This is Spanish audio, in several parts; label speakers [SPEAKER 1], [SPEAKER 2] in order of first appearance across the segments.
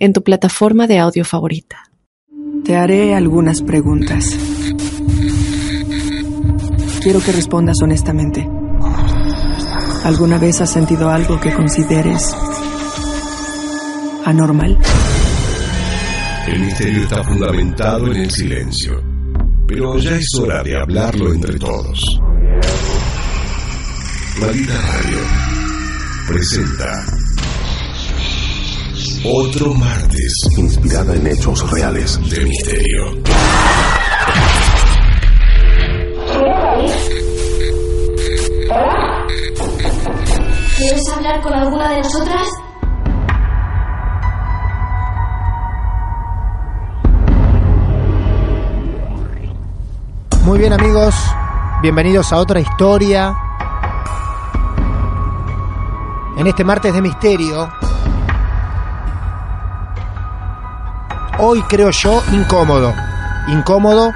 [SPEAKER 1] en tu plataforma de audio favorita.
[SPEAKER 2] Te haré algunas preguntas. Quiero que respondas honestamente. ¿Alguna vez has sentido algo que consideres anormal?
[SPEAKER 3] El misterio está fundamentado en el silencio, pero ya es hora de hablarlo entre todos. Maldita Radio presenta otro martes
[SPEAKER 4] inspirada en hechos reales.
[SPEAKER 3] de misterio.
[SPEAKER 5] ¿Quieres hablar con alguna de nosotras?
[SPEAKER 6] Muy bien amigos, bienvenidos a otra historia. En este martes de misterio, hoy creo yo incómodo, incómodo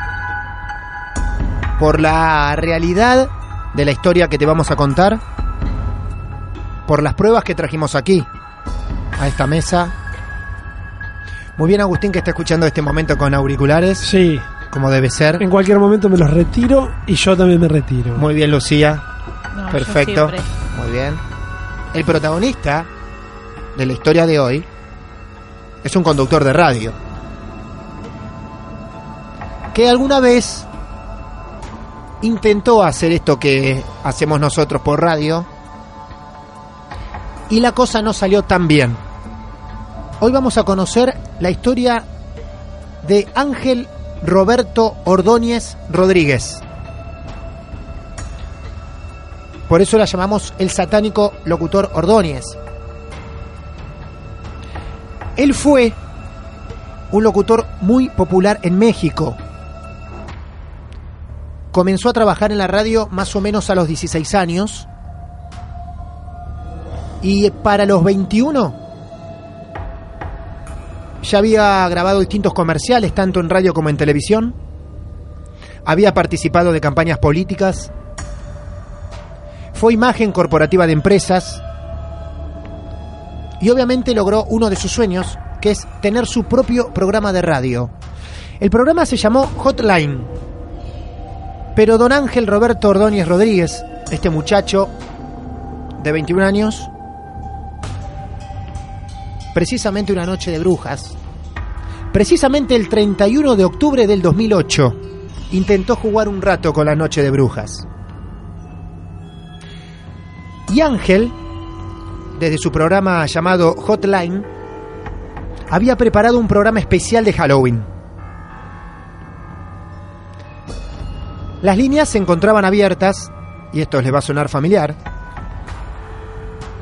[SPEAKER 6] por la realidad de la historia que te vamos a contar, por las pruebas que trajimos aquí, a esta mesa. Muy bien Agustín que está escuchando este momento con auriculares,
[SPEAKER 7] Sí,
[SPEAKER 6] como debe ser.
[SPEAKER 7] en cualquier momento me los retiro y yo también me retiro.
[SPEAKER 6] Muy bien, Lucía.
[SPEAKER 8] No,
[SPEAKER 6] Perfecto. Muy bien. El protagonista de la historia de hoy es un conductor de radio. Que alguna vez intentó hacer esto que hacemos nosotros por radio y la cosa no salió tan bien. Hoy vamos a conocer la historia de Ángel Roberto Ordóñez Rodríguez. Por eso la llamamos el satánico locutor Ordóñez. Él fue un locutor muy popular en México. Comenzó a trabajar en la radio más o menos a los 16 años. Y para los 21 ya había grabado distintos comerciales, tanto en radio como en televisión. Había participado de campañas políticas. Fue imagen corporativa de empresas. Y obviamente logró uno de sus sueños, que es tener su propio programa de radio. El programa se llamó Hotline. Pero don Ángel Roberto Ordóñez Rodríguez, este muchacho de 21 años, precisamente una noche de brujas, precisamente el 31 de octubre del 2008, intentó jugar un rato con la noche de brujas. Y Ángel, desde su programa llamado Hotline, había preparado un programa especial de Halloween. Las líneas se encontraban abiertas, y esto les va a sonar familiar,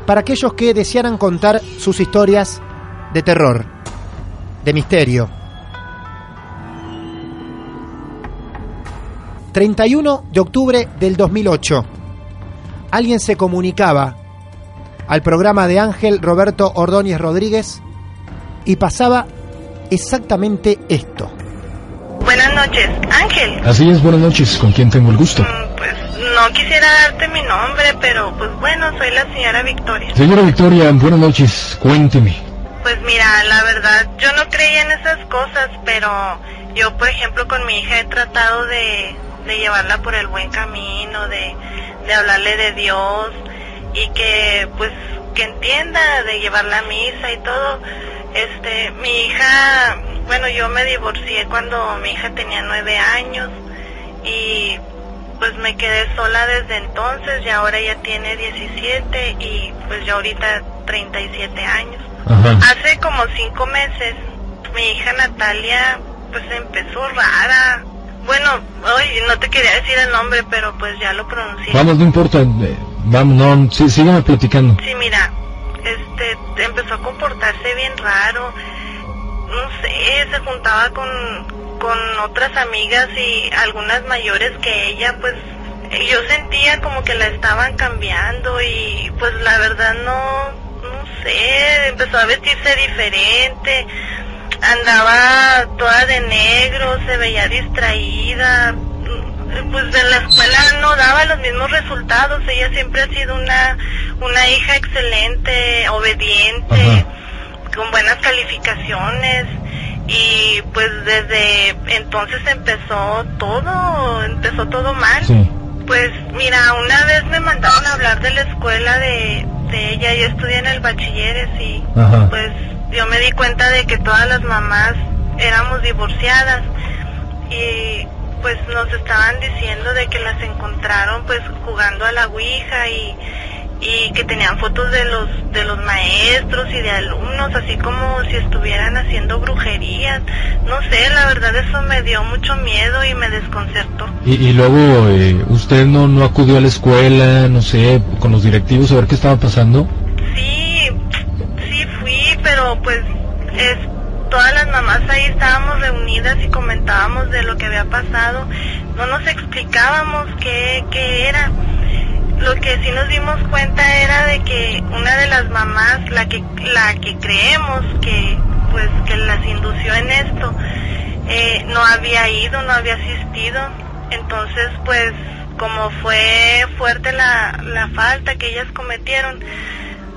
[SPEAKER 6] para aquellos que desearan contar sus historias de terror, de misterio. 31 de octubre del 2008. Alguien se comunicaba al programa de Ángel Roberto Ordóñez Rodríguez y pasaba exactamente esto.
[SPEAKER 9] Buenas noches, Ángel.
[SPEAKER 10] Así es, buenas noches, ¿con quién tengo el gusto?
[SPEAKER 9] Mm, Pues no quisiera darte mi nombre, pero pues bueno, soy la señora Victoria.
[SPEAKER 10] Señora Victoria, buenas noches, cuénteme.
[SPEAKER 9] Pues mira, la verdad, yo no creía en esas cosas, pero yo, por ejemplo, con mi hija he tratado de, de llevarla por el buen camino, de, de hablarle de Dios y que pues que entienda, de llevarla a misa y todo. Este, mi hija, bueno, yo me divorcié cuando mi hija tenía nueve años y pues me quedé sola desde entonces y ahora ya tiene 17 y pues ya ahorita 37 años.
[SPEAKER 10] Ajá.
[SPEAKER 9] Hace como cinco meses mi hija Natalia pues empezó rara. Bueno, hoy no te quería decir el nombre, pero pues ya lo pronuncié.
[SPEAKER 10] Vamos, no importa, eh, vamos, no, sí, sígame platicando.
[SPEAKER 9] Sí, mira, este empezó a comportarse bien raro. No sé, se juntaba con, con otras amigas y algunas mayores que ella, pues yo sentía como que la estaban cambiando y pues la verdad no, no sé, empezó a vestirse diferente, andaba toda de negro, se veía distraída, pues en la escuela no daba los mismos resultados, ella siempre ha sido una, una hija excelente, obediente, con buenas calificaciones y pues desde entonces empezó todo, empezó todo mal. Pues mira, una vez me mandaron a hablar de la escuela de, de ella, yo estudié en el bachilleres y pues yo me di cuenta de que todas las mamás éramos divorciadas y pues nos estaban diciendo de que las encontraron pues jugando a la ouija y, y que tenían fotos de los de los maestros y de alumnos así como si estuvieran haciendo brujerías. No sé la verdad eso me dio mucho miedo y me desconcertó.
[SPEAKER 10] Y, y luego, eh, ¿usted no, no acudió a la escuela, no sé, con los directivos a ver qué estaba pasando?
[SPEAKER 9] sí sí fui pero pues es todas las mamás ahí estábamos reunidas y comentábamos de lo que había pasado. No nos explicábamos qué qué era lo que sí nos dimos cuenta era de que una de las mamás, la que la que creemos que pues que las indució en esto, eh, no había ido, no había asistido, entonces pues como fue fuerte la, la falta que ellas cometieron,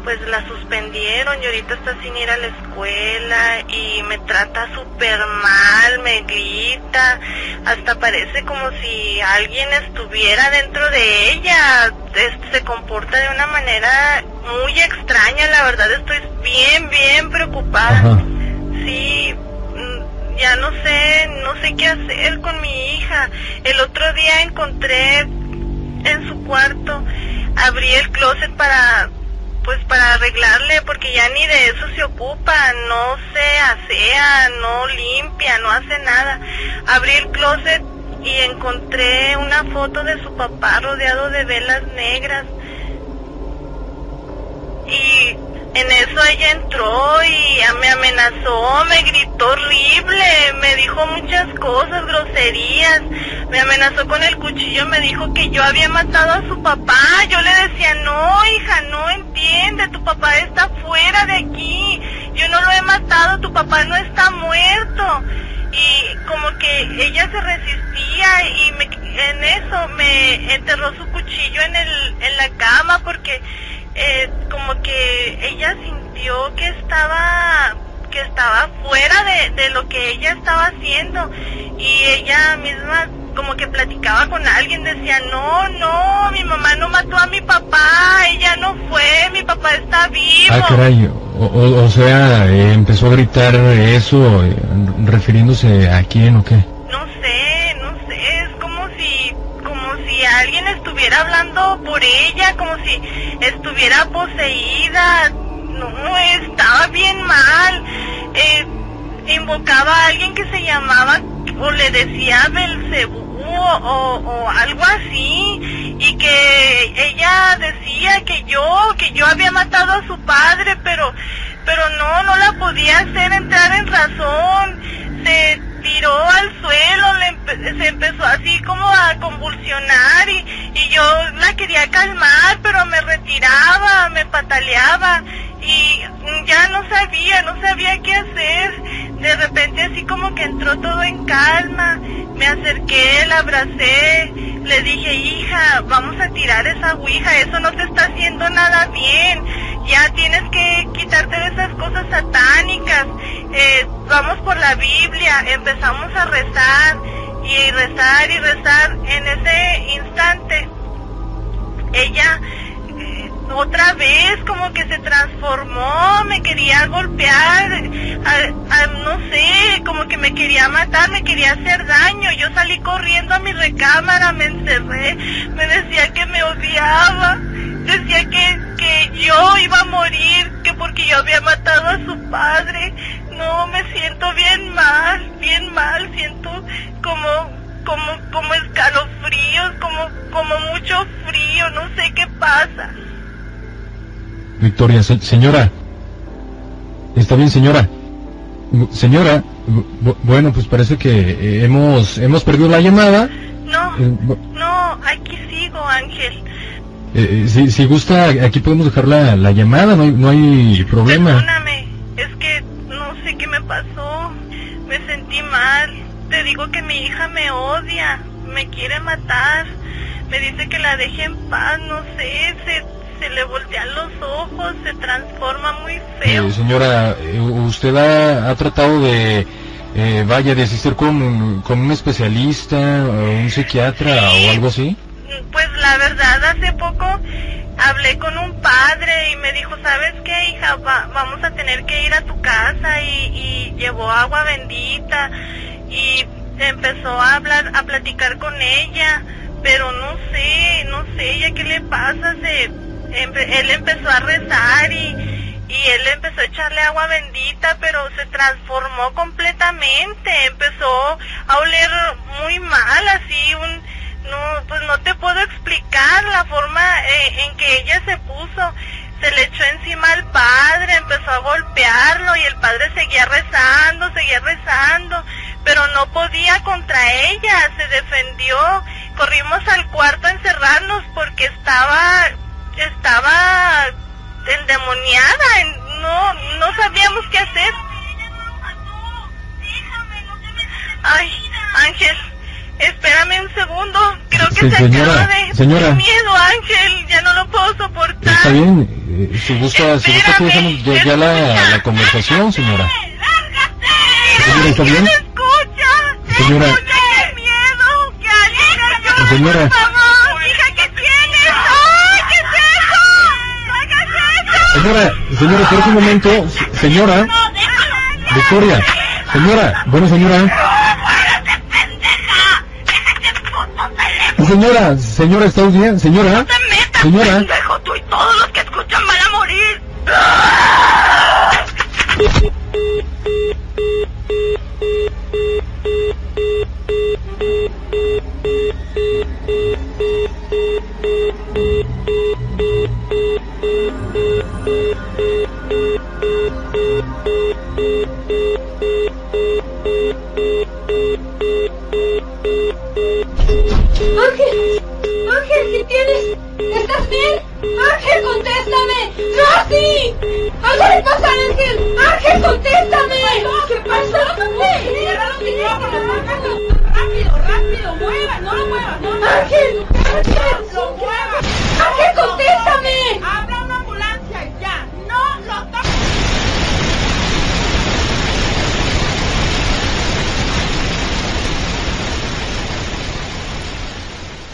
[SPEAKER 9] pues la suspendieron y ahorita está sin ir a la escuela y me trata súper mal, me grita, hasta parece como si alguien estuviera dentro de ella, se comporta de una manera muy extraña, la verdad estoy bien, bien preocupada. Sí, mm, ya no sé, no sé qué hacer con mi hija. El otro día encontré en su cuarto, abrí el closet para pues para arreglarle porque ya ni de eso se ocupa, no se asea, no limpia, no hace nada. Abrí el closet y encontré una foto de su papá rodeado de velas negras. Y en eso ella entró y me amenazó, me gritó horrible, me dijo muchas cosas, groserías, me amenazó con el cuchillo, me dijo que yo había matado a su papá, yo le decía, no hija, no entiende, tu papá está fuera de aquí, yo no lo he matado, tu papá no está muerto. Y como que ella se resistía y me, en eso me enterró su cuchillo en, el, en la cama porque eh, como que ella sintió que estaba que estaba fuera de, de lo que ella estaba haciendo. Y ella misma como que platicaba con alguien decía no no mi mamá no mató a mi papá ella no fue mi papá está vivo
[SPEAKER 10] Ah, caray, o, o- o sea, eh, empezó a gritar eso, eh, refiriéndose a quién o qué.
[SPEAKER 9] no sé, no sé, es como si, como si alguien estuviera hablando por ella, como si estuviera poseída, no, estaba bien mal, eh, invocaba a alguien que se llamaba, o le decía Belcebú, o, o algo así, y que ella decía que yo, que yo había matado a su padre, pero, pero no, no la podía hacer entrar en razón, se tiró al suelo, le empe- se empezó así como a convulsionar y, y yo la quería calmar, pero me retiraba, me pataleaba. Y ya no sabía, no sabía qué hacer. De repente así como que entró todo en calma, me acerqué, la abracé, le dije, hija, vamos a tirar esa ouija, eso no te está haciendo nada bien, ya tienes que quitarte de esas cosas satánicas, eh, vamos por la Biblia, empezamos a rezar y rezar y rezar. En ese instante, ella eh, otra vez como que se transformó, me quería golpear, no sé, como que me quería matar, me quería hacer daño. Yo salí corriendo a mi recámara, me encerré, me decía que me odiaba, decía que, que yo iba a morir, que porque yo había matado a su padre. No, me siento bien mal, bien mal, siento como como como escalofríos, como como mucho frío, no sé qué pasa.
[SPEAKER 10] Victoria, se- señora. Está bien, señora. Señora, bu- bueno, pues parece que eh, hemos hemos perdido la llamada.
[SPEAKER 9] No,
[SPEAKER 10] Eh,
[SPEAKER 9] no, aquí sigo, Ángel.
[SPEAKER 10] eh, si, si gusta, aquí podemos dejar la, la llamada, no hay, no hay problema.
[SPEAKER 9] Perdóname, es que sentí mal. Te digo que mi hija me odia, me quiere matar. Me dice que la deje en paz, no sé, se, se le voltean los ojos, se transforma muy feo.
[SPEAKER 10] Eh, señora, eh, ¿usted ha, ha tratado de, eh, vaya, de asistir con, un- con un especialista, o un psiquiatra o algo así?
[SPEAKER 9] Pues la verdad, hace poco hablé con un padre y me dijo, ¿sabes qué, hija? Va- vamos a tener que ir a tu casa y, llevó agua bendita y empezó a hablar, a platicar con ella, pero no sé, no sé, ella qué le pasa, se, empe- él empezó a rezar y él empezó a echarle agua bendita, pero se transformó completamente, empezó a oler muy mal, así un no, pues no te puedo explicar la forma eh, en que ella se puso. Se le echó encima al padre, empezó a golpearlo y el padre seguía rezando, seguía rezando, pero no podía contra ella, se defendió. Corrimos al cuarto a encerrarnos porque estaba, estaba endemoniada, en- no, no sabíamos qué hacer. Ay, Ángel, espérame un segundo. Creo que
[SPEAKER 10] Sí,
[SPEAKER 9] se
[SPEAKER 10] señora,
[SPEAKER 9] acaba de...
[SPEAKER 10] señora.
[SPEAKER 9] Qué miedo, Ángel. Ya no lo puedo soportar.
[SPEAKER 10] Está bien, eh, si gusta, si gusta ya, ya la, la conversación, señora. Señora, ¿está bien?
[SPEAKER 9] escucha!
[SPEAKER 10] Señora.
[SPEAKER 9] ¡Escucha, qué miedo! ¡Que alguien
[SPEAKER 10] Señora.
[SPEAKER 9] por favor! ¡Hija, qué tienes! ¡Ay, qué es eso! ¡Ay, qué es eso!
[SPEAKER 10] Señora, señora, un momento. Se- Señora, Victoria, señora, bueno, señora. Señora, señora, ¿está bien? Señora, señora.
[SPEAKER 9] ¡Pendejo, tú y todos los que escuchan van a morir!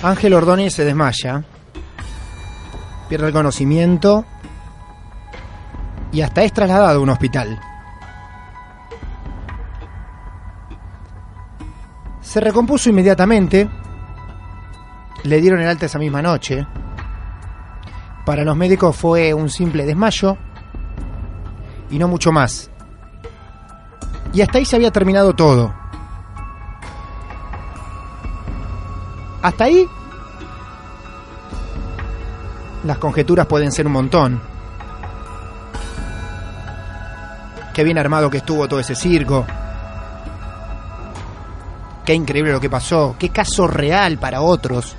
[SPEAKER 5] Ángel
[SPEAKER 6] Ordóñez se desmaya, pierde el conocimiento y hasta es trasladado a un hospital. Se recompuso inmediatamente, le dieron el alta esa misma noche. Para los médicos fue un simple desmayo y no mucho más. Y hasta ahí se había terminado todo. Hasta ahí las conjeturas pueden ser un montón. Qué bien armado que estuvo todo ese circo. Qué increíble lo que pasó. Qué caso real para otros.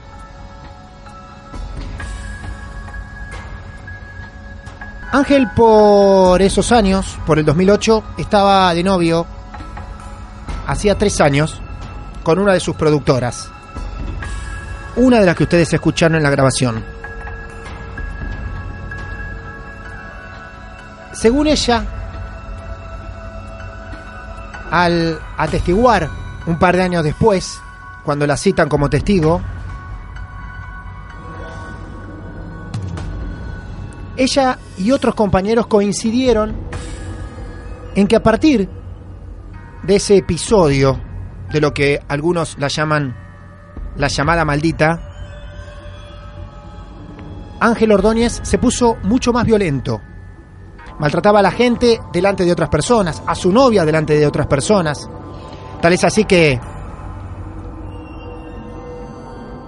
[SPEAKER 6] Ángel por esos años, por el 2008, estaba de novio, hacía tres años, con una de sus productoras. Una de las que ustedes escucharon en la grabación. Según ella, al atestiguar un par de años después, cuando la citan como testigo, ella y otros compañeros coincidieron en que a partir de ese episodio, de lo que algunos la llaman la llamada maldita, Ángel Ordóñez se puso mucho más violento. Maltrataba a la gente delante de otras personas, a su novia delante de otras personas. Tal es así que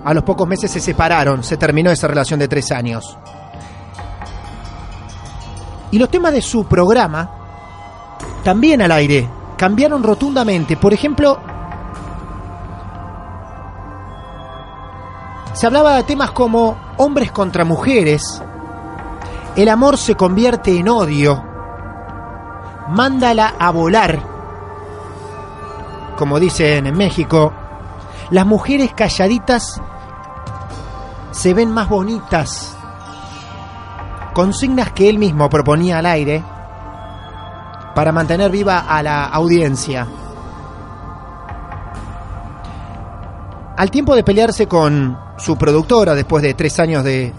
[SPEAKER 6] a los pocos meses se separaron, se terminó esa relación de tres años. Y los temas de su programa, también al aire, cambiaron rotundamente. Por ejemplo, se hablaba de temas como hombres contra mujeres, el amor se convierte en odio, mándala a volar, como dicen en México, las mujeres calladitas se ven más bonitas, consignas que él mismo proponía al aire para mantener viva a la audiencia. Al tiempo de pelearse con su productora después de tres años de,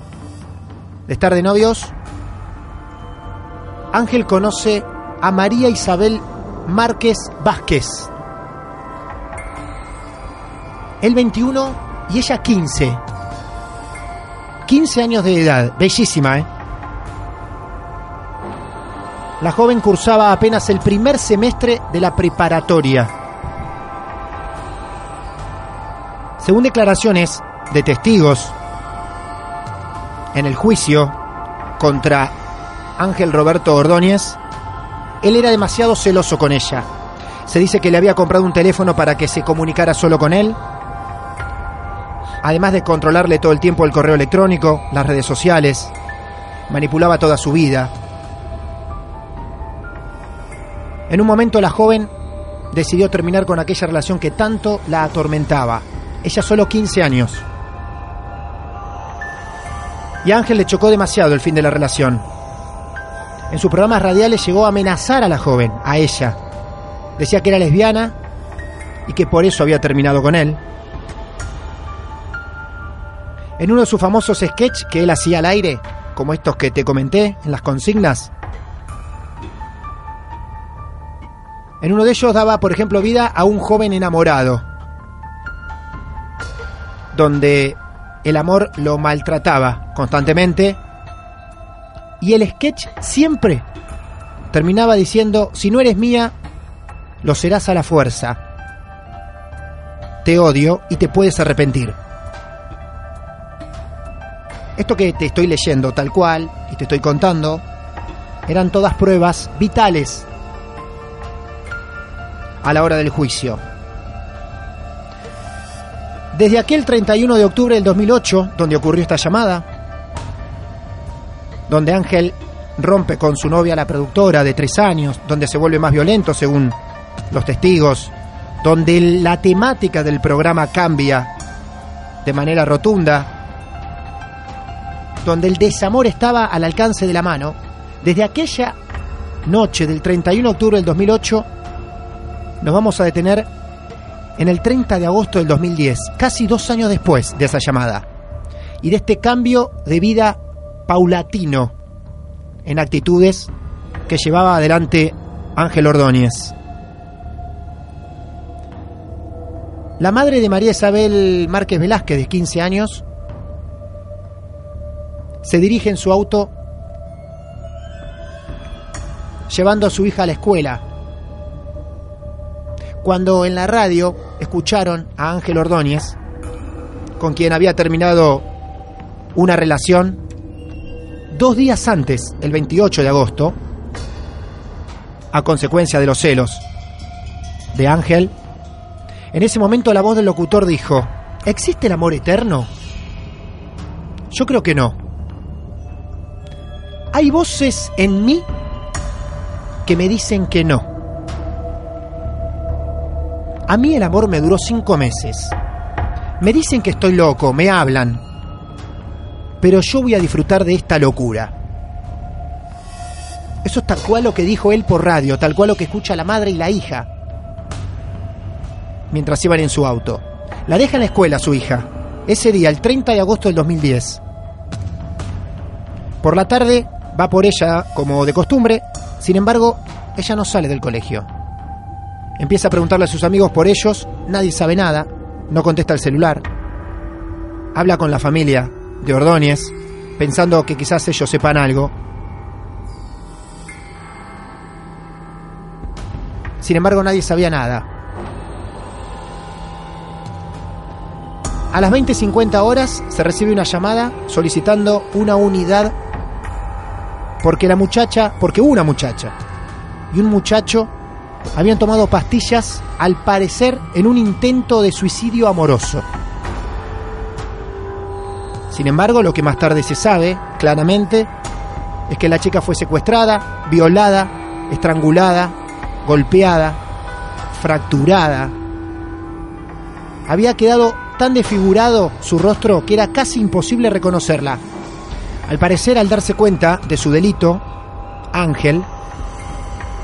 [SPEAKER 6] estar de novios, Ángel conoce a María Isabel Márquez Vázquez. Él 21 y ella 15. 15 años de edad, bellísima, ¿eh? La joven cursaba apenas el primer semestre de la preparatoria. Según declaraciones de testigos en el juicio contra Ángel Roberto Ordóñez, él era demasiado celoso con ella. Se dice que le había comprado un teléfono para que se comunicara solo con él, además de controlarle todo el tiempo el correo electrónico, las redes sociales, manipulaba toda su vida. En un momento la joven decidió terminar con aquella relación que tanto la atormentaba. Ella solo 15 años. Y a Ángel le chocó demasiado el fin de la relación. En sus programas radiales llegó a amenazar a la joven, a ella. Decía que era lesbiana y que por eso había terminado con él. En uno de sus famosos sketches que él hacía al aire, como estos que te comenté en las consignas, en uno de ellos daba, por ejemplo, vida a un joven enamorado, donde el amor lo maltrataba constantemente y el sketch siempre terminaba diciendo, si no eres mía, lo serás a la fuerza. Te odio y te puedes arrepentir. Esto que te estoy leyendo tal cual y te estoy contando, eran todas pruebas vitales a la hora del juicio. Desde aquel 31 de octubre del 2008, donde ocurrió esta llamada, donde Ángel rompe con su novia la productora de tres años, donde se vuelve más violento según los testigos, donde la temática del programa cambia de manera rotunda, donde el desamor estaba al alcance de la mano, desde aquella noche del 31 de octubre del 2008, nos vamos a detener en el 30 de agosto del 2010, casi dos años después de esa llamada, y de este cambio de vida paulatino en actitudes que llevaba adelante Ángel Ordóñez. La madre de María Isabel Márquez Velázquez, de 15 años, se dirige en su auto llevando a su hija a la escuela. Cuando en la radio escucharon a Ángel Ordóñez, con quien había terminado una relación dos días antes, el 28 de agosto, a consecuencia de los celos de Ángel, en ese momento la voz del locutor dijo, ¿existe el amor eterno? Yo creo que no. Hay voces en mí que me dicen que no. A mí el amor me duró cinco meses. Me dicen que estoy loco, me hablan. Pero yo voy a disfrutar de esta locura. Eso es tal cual lo que dijo él por radio, tal cual lo que escucha la madre y la hija. Mientras iban en su auto. La deja en la escuela su hija. Ese día, el 30 de agosto del 2010. Por la tarde va por ella como de costumbre. Sin embargo, ella no sale del colegio. Empieza a preguntarle a sus amigos por ellos, nadie sabe nada, no contesta el celular. Habla con la familia de Ordóñez, pensando que quizás ellos sepan algo. Sin embargo, nadie sabía nada. A las 20.50 horas se recibe una llamada solicitando una unidad porque la muchacha, porque una muchacha y un muchacho habían tomado pastillas, al parecer, en un intento de suicidio amoroso. Sin embargo, lo que más tarde se sabe, claramente, es que la chica fue secuestrada, violada, estrangulada, golpeada, fracturada. Había quedado tan desfigurado su rostro que era casi imposible reconocerla. Al parecer, al darse cuenta de su delito, Ángel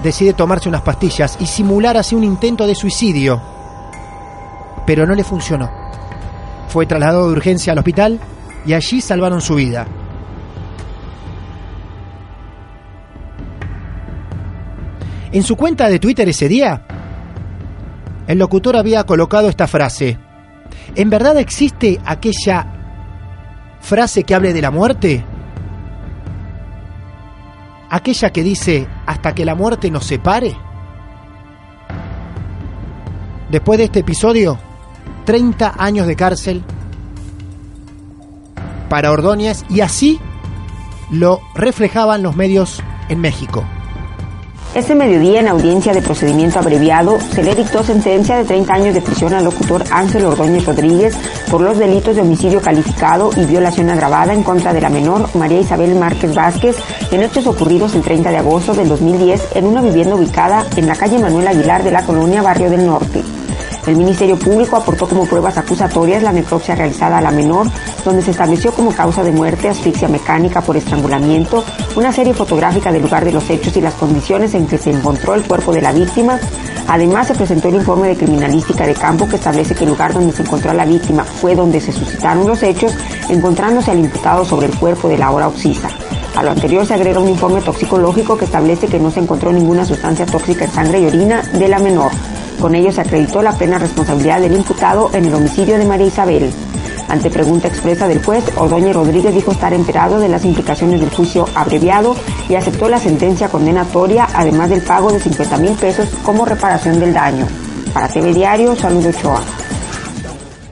[SPEAKER 6] decide tomarse unas pastillas y simular así un intento de suicidio. Pero no le funcionó. Fue trasladado de urgencia al hospital y allí salvaron su vida. En su cuenta de Twitter ese día, el locutor había colocado esta frase. ¿En verdad existe aquella frase que hable de la muerte? Aquella que dice hasta que la muerte nos separe. Después de este episodio, 30 años de cárcel para Ordóñez y así lo reflejaban los medios en México.
[SPEAKER 8] Este mediodía, en audiencia de procedimiento abreviado, se le dictó sentencia de 30 años de prisión al locutor Ángel Ordóñez Rodríguez por los delitos de homicidio calificado y violación agravada en contra de la menor María Isabel Márquez Vázquez en hechos ocurridos el 30 de agosto del 2010 en una vivienda ubicada en la calle Manuel Aguilar de la colonia Barrio del Norte. El Ministerio Público aportó como pruebas acusatorias la necropsia realizada a la menor, donde se estableció como causa de muerte asfixia mecánica por estrangulamiento, una serie fotográfica del lugar de los hechos y las condiciones en que se encontró el cuerpo de la víctima. Además, se presentó el informe de criminalística de campo que establece que el lugar donde se encontró a la víctima fue donde se suscitaron los hechos, encontrándose al imputado sobre el cuerpo de la hora oxisa. A lo anterior se agrega un informe toxicológico que establece que no se encontró ninguna sustancia tóxica en sangre y orina de la menor. Con ello se acreditó la plena responsabilidad del imputado en el homicidio de María Isabel. Ante pregunta expresa del juez, Ordóñez Rodríguez dijo estar enterado de las implicaciones del juicio abreviado y aceptó la sentencia condenatoria, además del pago de 50 mil pesos como reparación del daño. Para TV Diario, saludo Ochoa.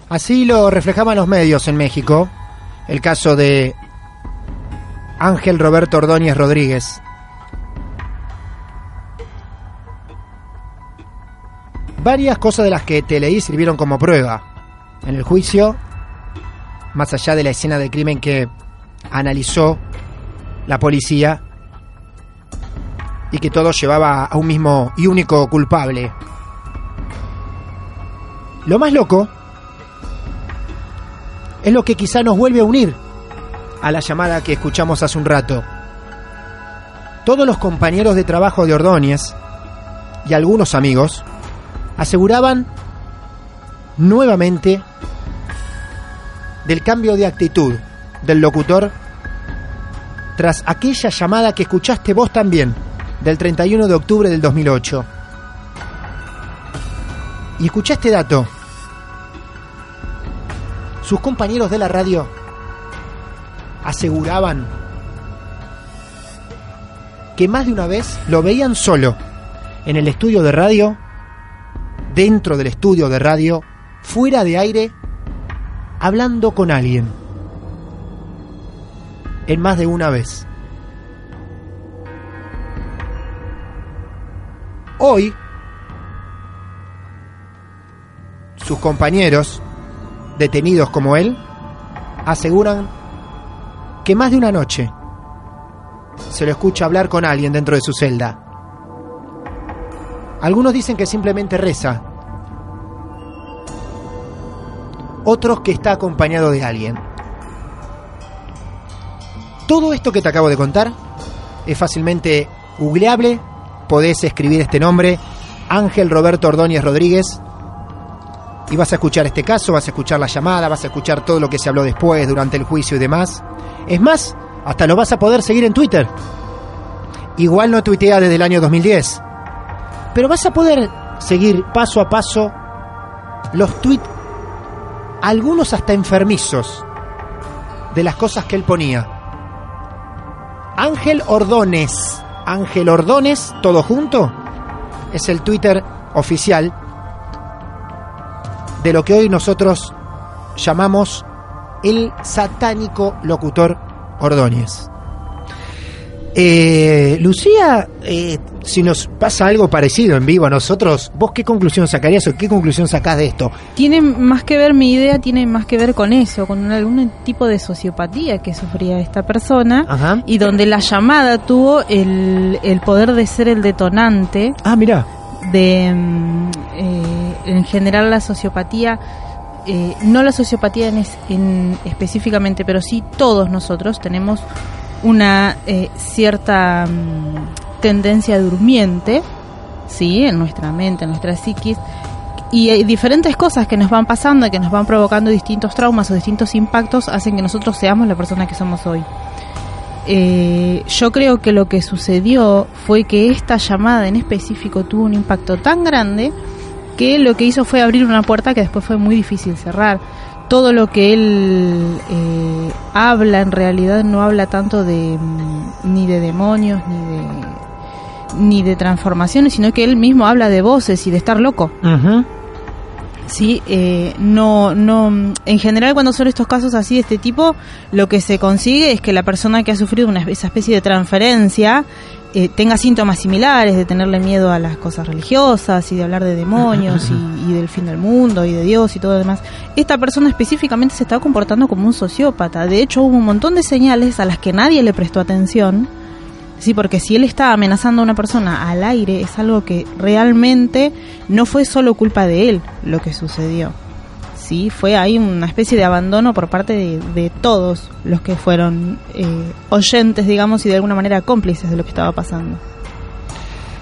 [SPEAKER 6] Así lo reflejaban los medios en México. El caso de Ángel Roberto Ordóñez Rodríguez. Varias cosas de las que te leí sirvieron como prueba. En el juicio, más allá de la escena del crimen que analizó la policía y que todo llevaba a un mismo y único culpable. Lo más loco es lo que quizá nos vuelve a unir a la llamada que escuchamos hace un rato. Todos los compañeros de trabajo de Ordóñez y algunos amigos aseguraban nuevamente del cambio de actitud del locutor tras aquella llamada que escuchaste vos también del 31 de octubre del 2008. Y escucha este dato. Sus compañeros de la radio aseguraban que más de una vez lo veían solo en el estudio de radio dentro del estudio de radio, fuera de aire, hablando con alguien. En más de una vez. Hoy, sus compañeros, detenidos como él, aseguran que más de una noche se lo escucha hablar con alguien dentro de su celda. Algunos dicen que simplemente reza, otros que está acompañado de alguien. Todo esto que te acabo de contar es fácilmente googleable, podés escribir este nombre, Ángel Roberto Ordóñez Rodríguez, y vas a escuchar este caso, vas a escuchar la llamada, vas a escuchar todo lo que se habló después, durante el juicio y demás. Es más, hasta lo vas a poder seguir en Twitter. Igual no tuitea desde el año 2010, pero vas a poder seguir paso a paso los tweets algunos hasta enfermizos, de las cosas que él ponía. Ángel Ordones, Ángel Ordones, todo junto, es el Twitter oficial de lo que hoy nosotros llamamos el satánico locutor Ordóñez. Eh, Lucía, eh, si nos pasa algo parecido en vivo a nosotros, ¿vos qué conclusión sacarías o qué conclusión sacás de esto?
[SPEAKER 11] Tiene más que ver, mi idea tiene más que ver con eso, con algún tipo de sociopatía que sufría esta persona
[SPEAKER 6] Ajá.
[SPEAKER 11] y donde la llamada tuvo el, el poder de ser el detonante.
[SPEAKER 6] Ah, mira.
[SPEAKER 11] De, mm, eh, en general, la sociopatía. eh, no la sociopatía en, es- en específicamente, pero sí todos nosotros tenemos una eh, cierta mm, tendencia durmiente, sí, en nuestra mente, en nuestra psiquis, y hay diferentes cosas que nos van pasando y que nos van provocando distintos traumas o distintos impactos hacen que nosotros seamos la persona que somos hoy. Eh, yo creo que lo que sucedió fue que esta llamada en específico tuvo un impacto tan grande que lo que hizo fue abrir una puerta que después fue muy difícil cerrar. Todo lo que él eh, habla en realidad no habla tanto de mm, ni de demonios ni de ni de transformaciones, sino que él mismo habla de voces y de estar loco. Sí, eh, no, no, en general cuando son estos casos así de este tipo, lo que se consigue es que la persona que ha sufrido una, esa especie de transferencia eh, tenga síntomas similares, de tenerle miedo a las cosas religiosas y de hablar de demonios y, y del fin del mundo y de Dios y todo lo demás. Esta persona específicamente se estaba comportando como un sociópata. De hecho, hubo un montón de señales a las que nadie le prestó atención. Sí, porque si él está amenazando a una persona al aire, es algo que realmente no fue solo culpa de él lo que sucedió. Sí, fue ahí una especie de abandono por parte de, de todos los que fueron eh, oyentes, digamos, y de alguna manera cómplices de lo que estaba pasando.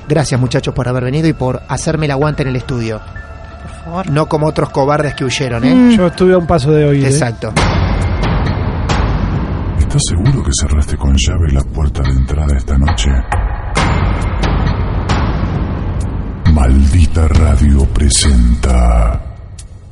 [SPEAKER 6] Gracias muchachos por haber venido y por hacerme el aguante en el estudio.
[SPEAKER 11] Por favor.
[SPEAKER 6] No como otros cobardes que huyeron, ¿eh?
[SPEAKER 11] Mm.
[SPEAKER 7] Yo estuve a un paso de oír. ¿eh?
[SPEAKER 6] Exacto.
[SPEAKER 12] ¿Estás seguro que cerraste con llave la puerta de entrada esta noche? Maldita Radio presenta